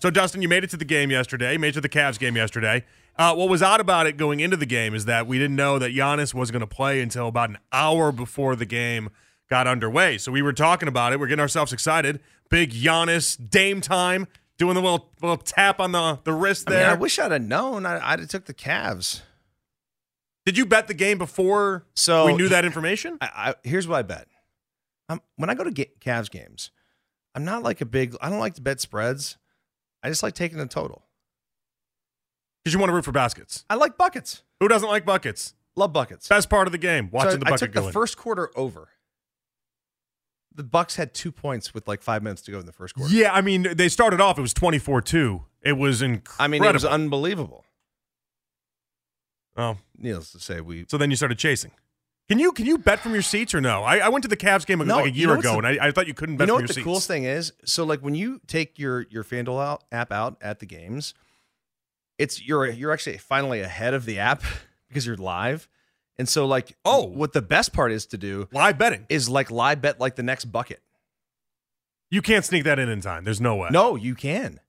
So, Dustin, you made it to the game yesterday. Made it to the Cavs game yesterday. Uh, what was odd about it going into the game is that we didn't know that Giannis was going to play until about an hour before the game got underway. So we were talking about it. We're getting ourselves excited. Big Giannis Dame time, doing the little little tap on the the wrist I, mean, there. I wish I'd have known. I, I'd have took the Cavs. Did you bet the game before So we knew that information? I, I, here's what I bet. Um, when I go to get Cavs games, I'm not like a big. I don't like to bet spreads. I just like taking the total. Because you want to root for baskets. I like buckets. Who doesn't like buckets? Love buckets. Best part of the game, watching So the I bucket took go the in. first quarter over. The Bucks had two points with like five minutes to go in the first quarter. Yeah, I mean, they started off, it was 24 2. It was incredible. I mean, it was unbelievable. oh, Needless to say, we so then you started chasing. Can you can you bet from your seats or no? I, I went to the Cavs game No, like a you year know ago, the- and I, I thought you couldn't bet you know from what your the seats. coolest thing is? So like when you take your your FanDuel out, app out at the games, it's you're you're actually finally ahead of the app because you're live. And so like Oh. what the best part is to do Live betting. is like live bet like the next bucket. You can't sneak that in in time. There's no way. No, you can.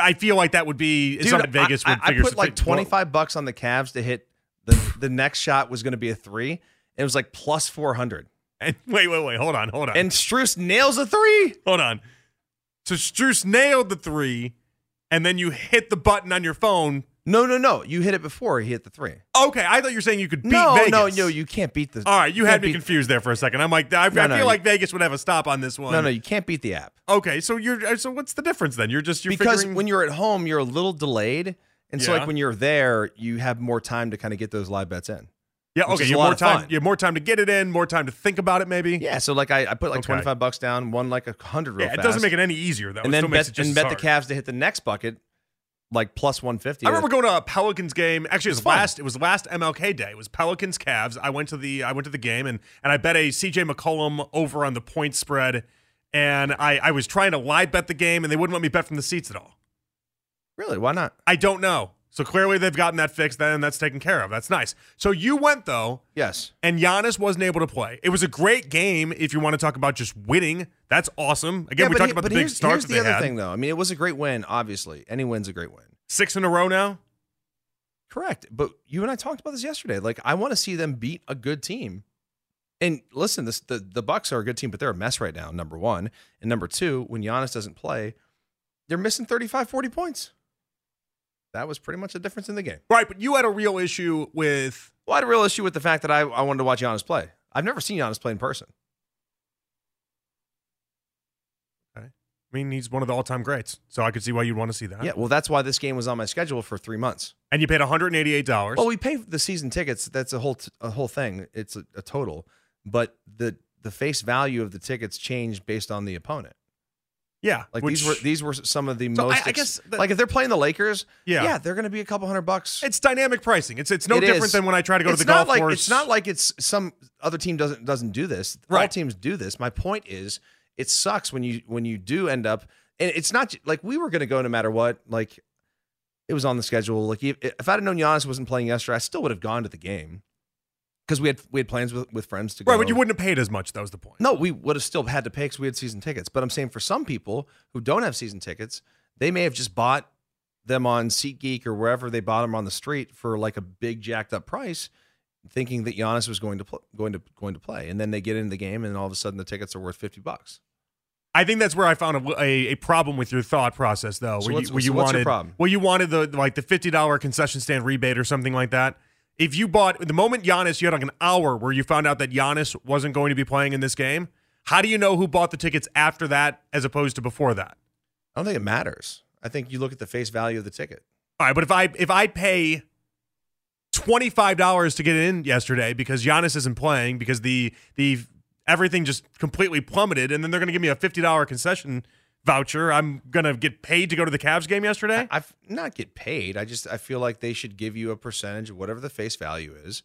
I feel like that would be Dude, something Vegas I, would I, figure. I put like 25 bucks on the Cavs to hit the the next shot was going to be a 3. It was like plus 400. And wait, wait, wait. Hold on, hold on, And Strus nails a 3. hold on. So Strus nailed the three, and then you hit the button on your phone. No, no, no. You hit it before he hit the 3. Okay, I thought you were saying you could beat no, Vegas. no, no, you can't beat the All right, you had me confused there for a second. I'm like, I, No, I no, feel like Vegas would have a stop on this one. No, no, you can't beat the app. Okay, so you're so what's the difference then? You're just you're because figuring, when you're at home, you're a little delayed. And so like when you're there, you have more time to kind of get those live bets in. yeah okay you have more time you have more time to get it in, more time to think about it maybe. Yeah. So like I, I put like Okay. 25 bucks down, won like a hundred real Yeah, it fast. doesn't make it any easier though. and it then bet and bet the. Cavs to hit the next bucket, like plus 150. I remember going to a Pelicans game. Actually, it was It's fun. last. It was last MLK day. It was Pelicans Cavs. I went to the I went to the game and and I bet a CJ McCollum over on the point spread. And I I was trying to live bet the game and they wouldn't let me bet from the seats at all. Really? Why not? I don't know. So clearly they've gotten that fixed. Then that's taken care of. That's nice. So you went though, Yes. and Giannis wasn't able to play. It was a great game. If you want to talk about just winning, that's awesome. Again, yeah, we talked he- about the big starts here's that the they other had. thing, though. I mean, it was a great win. Obviously, any win's a great win. Six in a row now. Correct. But you and I talked about this yesterday. Like, I want to see them beat a good team. And listen, this the, the Bucks are a good team, but they're a mess right now, number one. And number two, when Giannis doesn't play, they're missing 35, 40 points. That was pretty much the difference in the game. Right, but you had a real issue with Well, I had a real issue with the fact that I, I wanted to watch Giannis play. I've never seen Giannis play in person. Okay. I mean, he's one of the all-time greats, so I could see why you'd want to see that. Yeah, well, that's why this game was on my schedule for three months. And you paid one hundred and eighty-eight dollars. Well, we pay the season tickets. That's a whole t- a whole thing. It's a, a total, but the the face value of the tickets changed based on the opponent. Yeah, Like which, these were these were some of the So most. I ex- guess that- like if they're playing the Lakers, Yeah. yeah, they're going to be a couple hundred bucks. it's dynamic pricing. It's it's no It different is. than when I try to go it's to the golf like course. it's not like it's some other team doesn't doesn't do this. All teams do this. My point is, it sucks when you when you do end up, and it's not like we were going to go no matter what. Like it was on the schedule. Like if, if I'd have known Giannis wasn't playing yesterday, I still would have gone to the game because we had we had plans with with friends to go. right, but you wouldn't have paid as much. That was the point. No, we would have still had to pay because we had season tickets. But I'm saying for some people who don't have season tickets, they may have just bought them on SeatGeek or wherever they bought them on the street for like a big jacked up price, thinking that Giannis was going to pl- going to going to play, and then they get into the game, and all of a sudden the tickets are worth fifty bucks. I think that's where I found a, a, a problem with your thought process, though. So where what's- you, where so you your wanted, problem? Well, you wanted the like the fifty dollar concession stand rebate or something like that. If you bought the moment Giannis, you had like an hour where you found out that Giannis wasn't going to be playing in this game. How do you know who bought the tickets after that as opposed to before that? I don't think it matters. I think you look at the face value of the ticket. All right, but if I if I pay twenty five dollars to get in yesterday because Giannis isn't playing because the the everything just completely plummeted, and then they're going to give me a fifty dollar concession voucher, I'm going to get paid to go to the Cavs game yesterday. I've not get paid. I just I feel like they should give you a percentage of whatever the face value is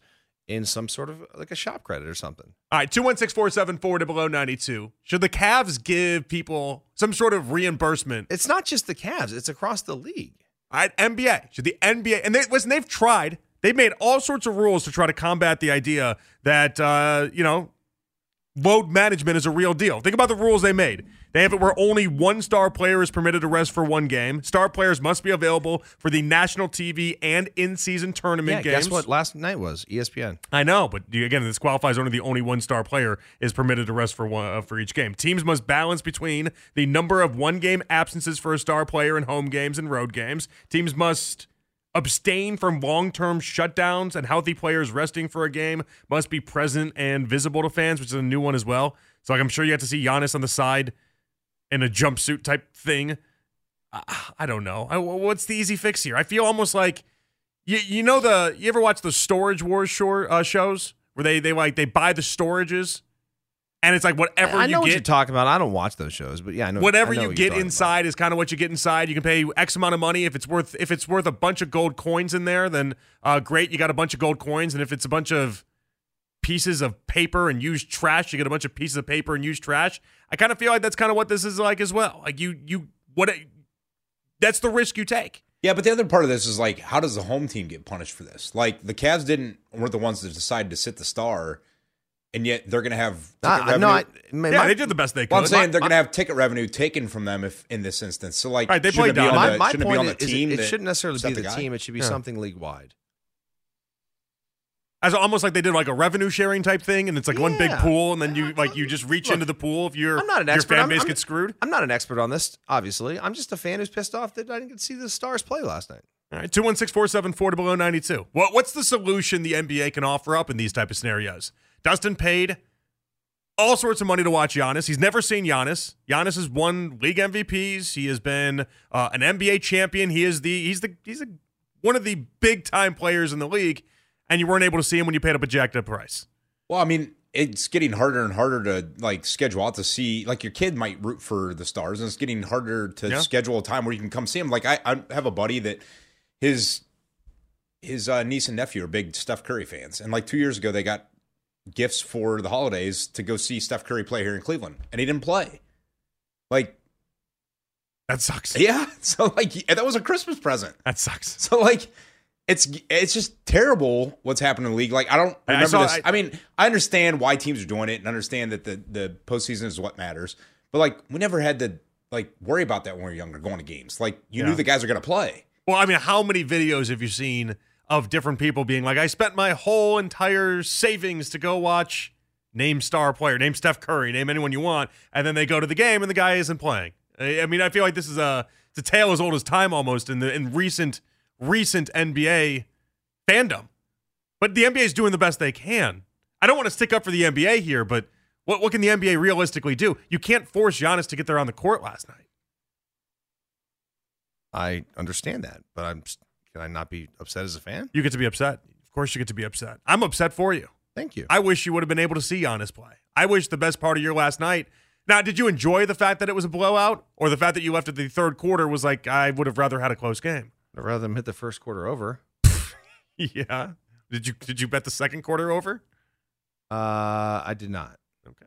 in some sort of like a shop credit or something. All right, two one six four seven four to below ninety two. Should the Cavs give people some sort of reimbursement? It's not just the Cavs; it's across the league. All right, NBA. Should the NBA and they listen? They've tried. They've made all sorts of rules to try to combat the idea that uh, you know load management is a real deal. Think about the rules they made. They have it where only one star player is permitted to rest for one game. Star players must be available for the national TV and in-season tournament Yeah, games. guess what? Last night was ESPN. I know, but again, this qualifies only the only one star player is permitted to rest for one uh, for each game. Teams must balance between the number of one game absences for a star player in home games and road games. Teams must abstain from long term shutdowns, and healthy players resting for a game must be present and visible to fans, which is a new one as well. So, like, I'm sure you have to see Giannis on the side in a jumpsuit type thing. I, don't know. I, what's the easy fix here? I feel almost like you, you know the you ever watch the Storage Wars short, uh, shows where they they like they buy the storages and it's like whatever I know you what get you're talking about. I don't watch those shows, but yeah, I know whatever I know you what you're get talking inside is kind of what you get inside. You can pay X amount of money if it's worth if it's worth a bunch of gold coins in there. Then uh, great, you got a bunch of gold coins. And if it's a bunch of pieces of paper and used trash, you get a bunch of pieces of paper and used trash. I kind of feel like that's kind of what this is like as well. Like you you what that's the risk you take. Yeah, but the other part of this is like, how does the home team get punished for this? Like the Cavs didn't weren't the ones that decided to sit the star, and yet they're going to have ticket ah, about. I, revenue. no, I, my, Yeah, my- they did the best they could. well, I'm saying they're going to have ticket revenue taken from them if in this instance. So like, Right, they shouldn't it be down. on my, the, my shouldn't it point be on the is, team. it, that shouldn't necessarily be the, guy? team. It should be Yeah. something league wide. as almost like they did like a revenue sharing type thing, and it's like one big pool, and then you like you just reach Look, into the pool if your I'm not an your expert. fan I'm- base I'm- gets screwed. I'm not an expert on this, obviously. I'm just a fan who's pissed off that I didn't get to see the Stars play last night. All right, two one six four seven four to below oh ninety two. What what's the solution the NBA can offer up in these type of scenarios? Dustin paid all sorts of money to watch Giannis. He's never seen Giannis. Giannis has won league MVPs. He has been uh, an NBA champion. He is the he's the he's a, one of the big time players in the league, and you weren't able to see him when you paid a projected price. Well, I mean, it's getting harder and harder to like schedule out to see. Like your kid might root for the Stars, and it's getting harder to Yeah. schedule a time where you can come see him. Like I, I have a buddy that his his uh, niece and nephew are big Steph Curry fans, and like two years ago they got gifts for the holidays to go see Steph Curry play here in Cleveland, and he didn't play. Like, That sucks. yeah, so like that was a Christmas present. That sucks. So like it's it's just terrible what's happening in the league. Like I don't I- I remember saw- this. I- I, mean, I understand why teams are doing it and understand that the the postseason is what matters. But like we never had to like worry about that when we were younger going to games. Like you Yeah. knew the guys are going to play. Well, I mean, how many videos have you seen of different people being like, I spent my whole entire savings to go watch name star player, name Steph Curry, name anyone you want, and then they go to the game and the guy isn't playing. I mean, I feel like this is a it's a tale as old as time almost in the in recent recent NBA fandom. But the NBA is doing the best they can. I don't want to stick up for the NBA here, but what what can the NBA realistically do? You can't force Giannis to get there on the court last night. I understand that, but I'm can I not be upset as a fan? You get to be upset. Of course, you get to be upset. I'm upset for you. Thank you. I wish you would have been able to see Giannis play. I wish the best part of your last night. Now, did you enjoy the fact that it was a blowout, or the fact that you left at the third quarter was like I would have rather had a close game? I'd rather them hit the first quarter over. yeah. Did you did you bet the second quarter over? Uh, I did not. Okay.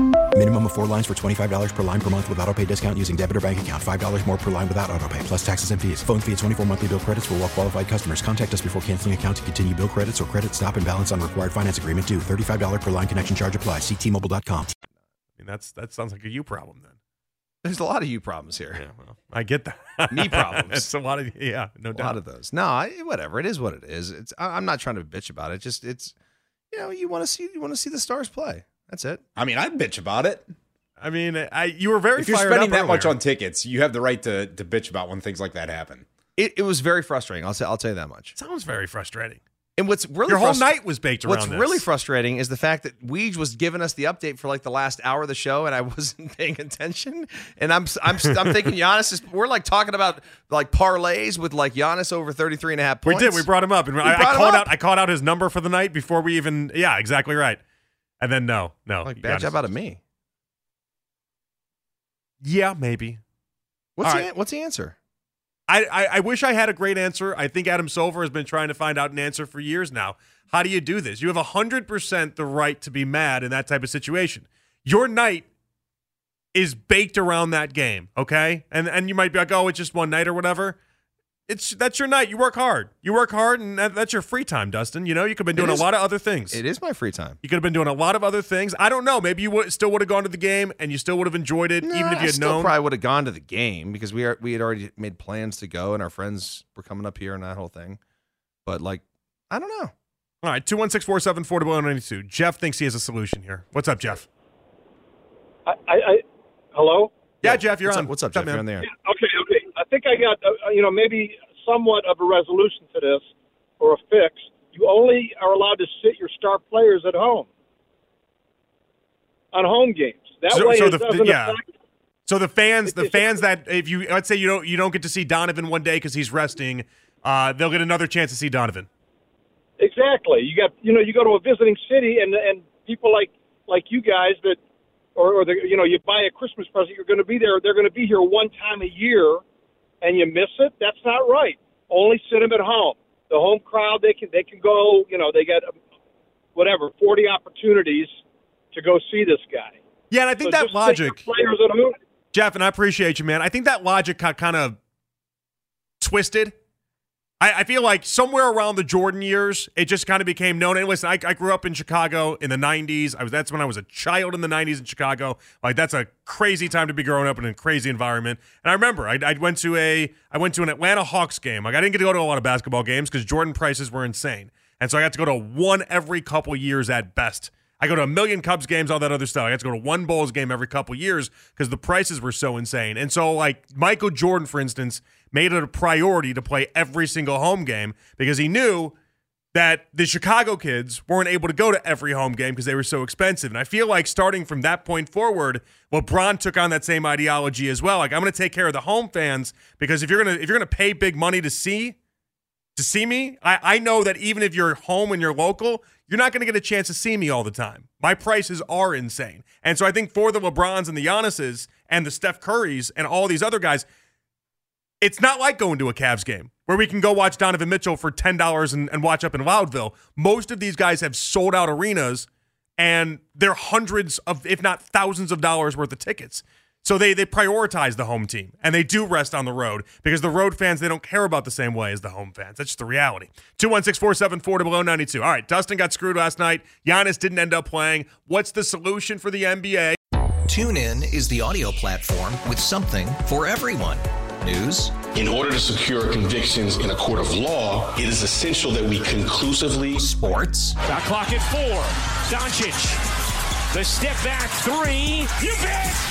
Minimum of four lines for $25 per line per month with auto pay discount using debit or bank account. $5 more per line without auto pay, plus taxes and fees. Phone fee at 24 monthly bill credits for all well qualified customers. Contact us before canceling account to continue bill credits or credit stop and balance on required finance agreement due. $35 per line connection charge applies. Ctmobile.com. I mean, that's that sounds like a you problem then. There's a lot of you problems here. Yeah, well, I get that. Me problems. it's a lot of yeah, no a doubt. lot of those. No, I, whatever. It is what it is. It's. I, I'm not trying to bitch about it. Just it's. You know, you want to see you want to see the stars play. That's it. I mean, I'd bitch about it. I mean, I you were very If you're fired spending up that much on tickets, you have the right to, to bitch about when things like that happen. It, it was very frustrating. I'll say. I'll tell you that much. sounds very frustrating. And what's really Your whole frust- night was baked around What's this. really frustrating is the fact that Weege was giving us the update for like the last hour of the show, and I wasn't paying attention. And I'm I'm I'm thinking Giannis is. We're like talking about like parlays with like Giannis over 33 and a half We did. We brought him up, and I, I called up? out. I called out his number for the night before we even. Yeah, exactly right. And then no, no. like bad job out of me. Yeah, maybe. What's the right. what's the answer? I, I I wish I had a great answer. I think Adam Silver has been trying to find out an answer for years now. How do you do this? You have hundred percent the right to be mad in that type of situation. Your night is baked around that game, okay? And and you might be like, oh, it's just one night or whatever. It's that's your night. You work hard. You work hard, and that, that's your free time, Dustin. You know, you could have been doing is- a lot of other things. It is my free time. You could have been doing a lot of other things. I don't know. Maybe you would, still would have gone to the game, and you still would have enjoyed it, even if you had still known. probably would have gone to the game because we are we had already made plans to go, and our friends were coming up here and that whole thing. But like, I don't know. All right, two one six four seven four double ninety two. Jeff thinks he has a solution here. What's up, Jeff? I, I, I hello. Yeah, Jeff, you're what's on. Up, what's up, Jeff? You're on the air. Okay, okay. I got uh, you know maybe somewhat of a resolution to this or a fix. You only are allowed to sit your star players at home on home games. That So- way, so it the- doesn't yeah. affect. So the fans, the fans that if you let's say you don't you don't get to see Donovan one day because he's resting, uh, they'll get another chance to see Donovan. Exactly. You got you know you go to a visiting city and and people like like you guys that or, or the you know you buy a Christmas present you're going to be there they're going to be here one time a year and you miss it that's not right. Only sit them at home. The home crowd they can they can go you know they got um, whatever 40 opportunities to go see this guy. Yeah, and I think So that just sit your logic, players at home. Jeff, and I appreciate you, man. I think that logic got kind of twisted. I, I feel like somewhere around the Jordan years, it just kind of became known. And listen, I, I grew up in Chicago in the '90s. I was that's when I was a child in the '90s in Chicago. Like that's a crazy time to be growing up in a crazy environment. And I remember I, I went to a I went to an Atlanta Hawks game. Like I didn't get to go to a lot of basketball games because Jordan prices were insane. And so I got to go to one every couple years at best. I go to a million Cubs games, all that other stuff. I got to go to one Bulls game every couple years because the prices were so insane. And so, like Michael Jordan, for instance, made it a priority to play every single home game because he knew that the Chicago kids weren't able to go to every home game because they were so expensive. And I feel like starting from that point forward, LeBron took on that same ideology as well. Like I'm going to take care of the home fans because if you're gonna if you're gonna pay big money to see to see me, I, I know that even if you're home and you're local, you're not going to get a chance to see me all the time. My prices are insane. And so I think for the LeBrons and the Giannis's and the Steph Currys and all these other guys, it's not like going to a Cavs game where we can go watch Donovan Mitchell for $10 and, and watch up in Loudville. Most of these guys have sold out arenas and they're hundreds of, if not thousands of dollars worth of tickets. So they they prioritize the home team and they do rest on the road because the road fans they don't care about the same way as the home fans. That's just the reality. 216-474 to below 92. All right, Dustin got screwed last night. Giannis didn't end up playing. What's the solution for the NBA? TuneIn is the audio platform with something for everyone. News. In order to secure convictions in a court of law, it is essential that we conclusively. Sports. Shot clock at four. Doncic. The step back three. You bet.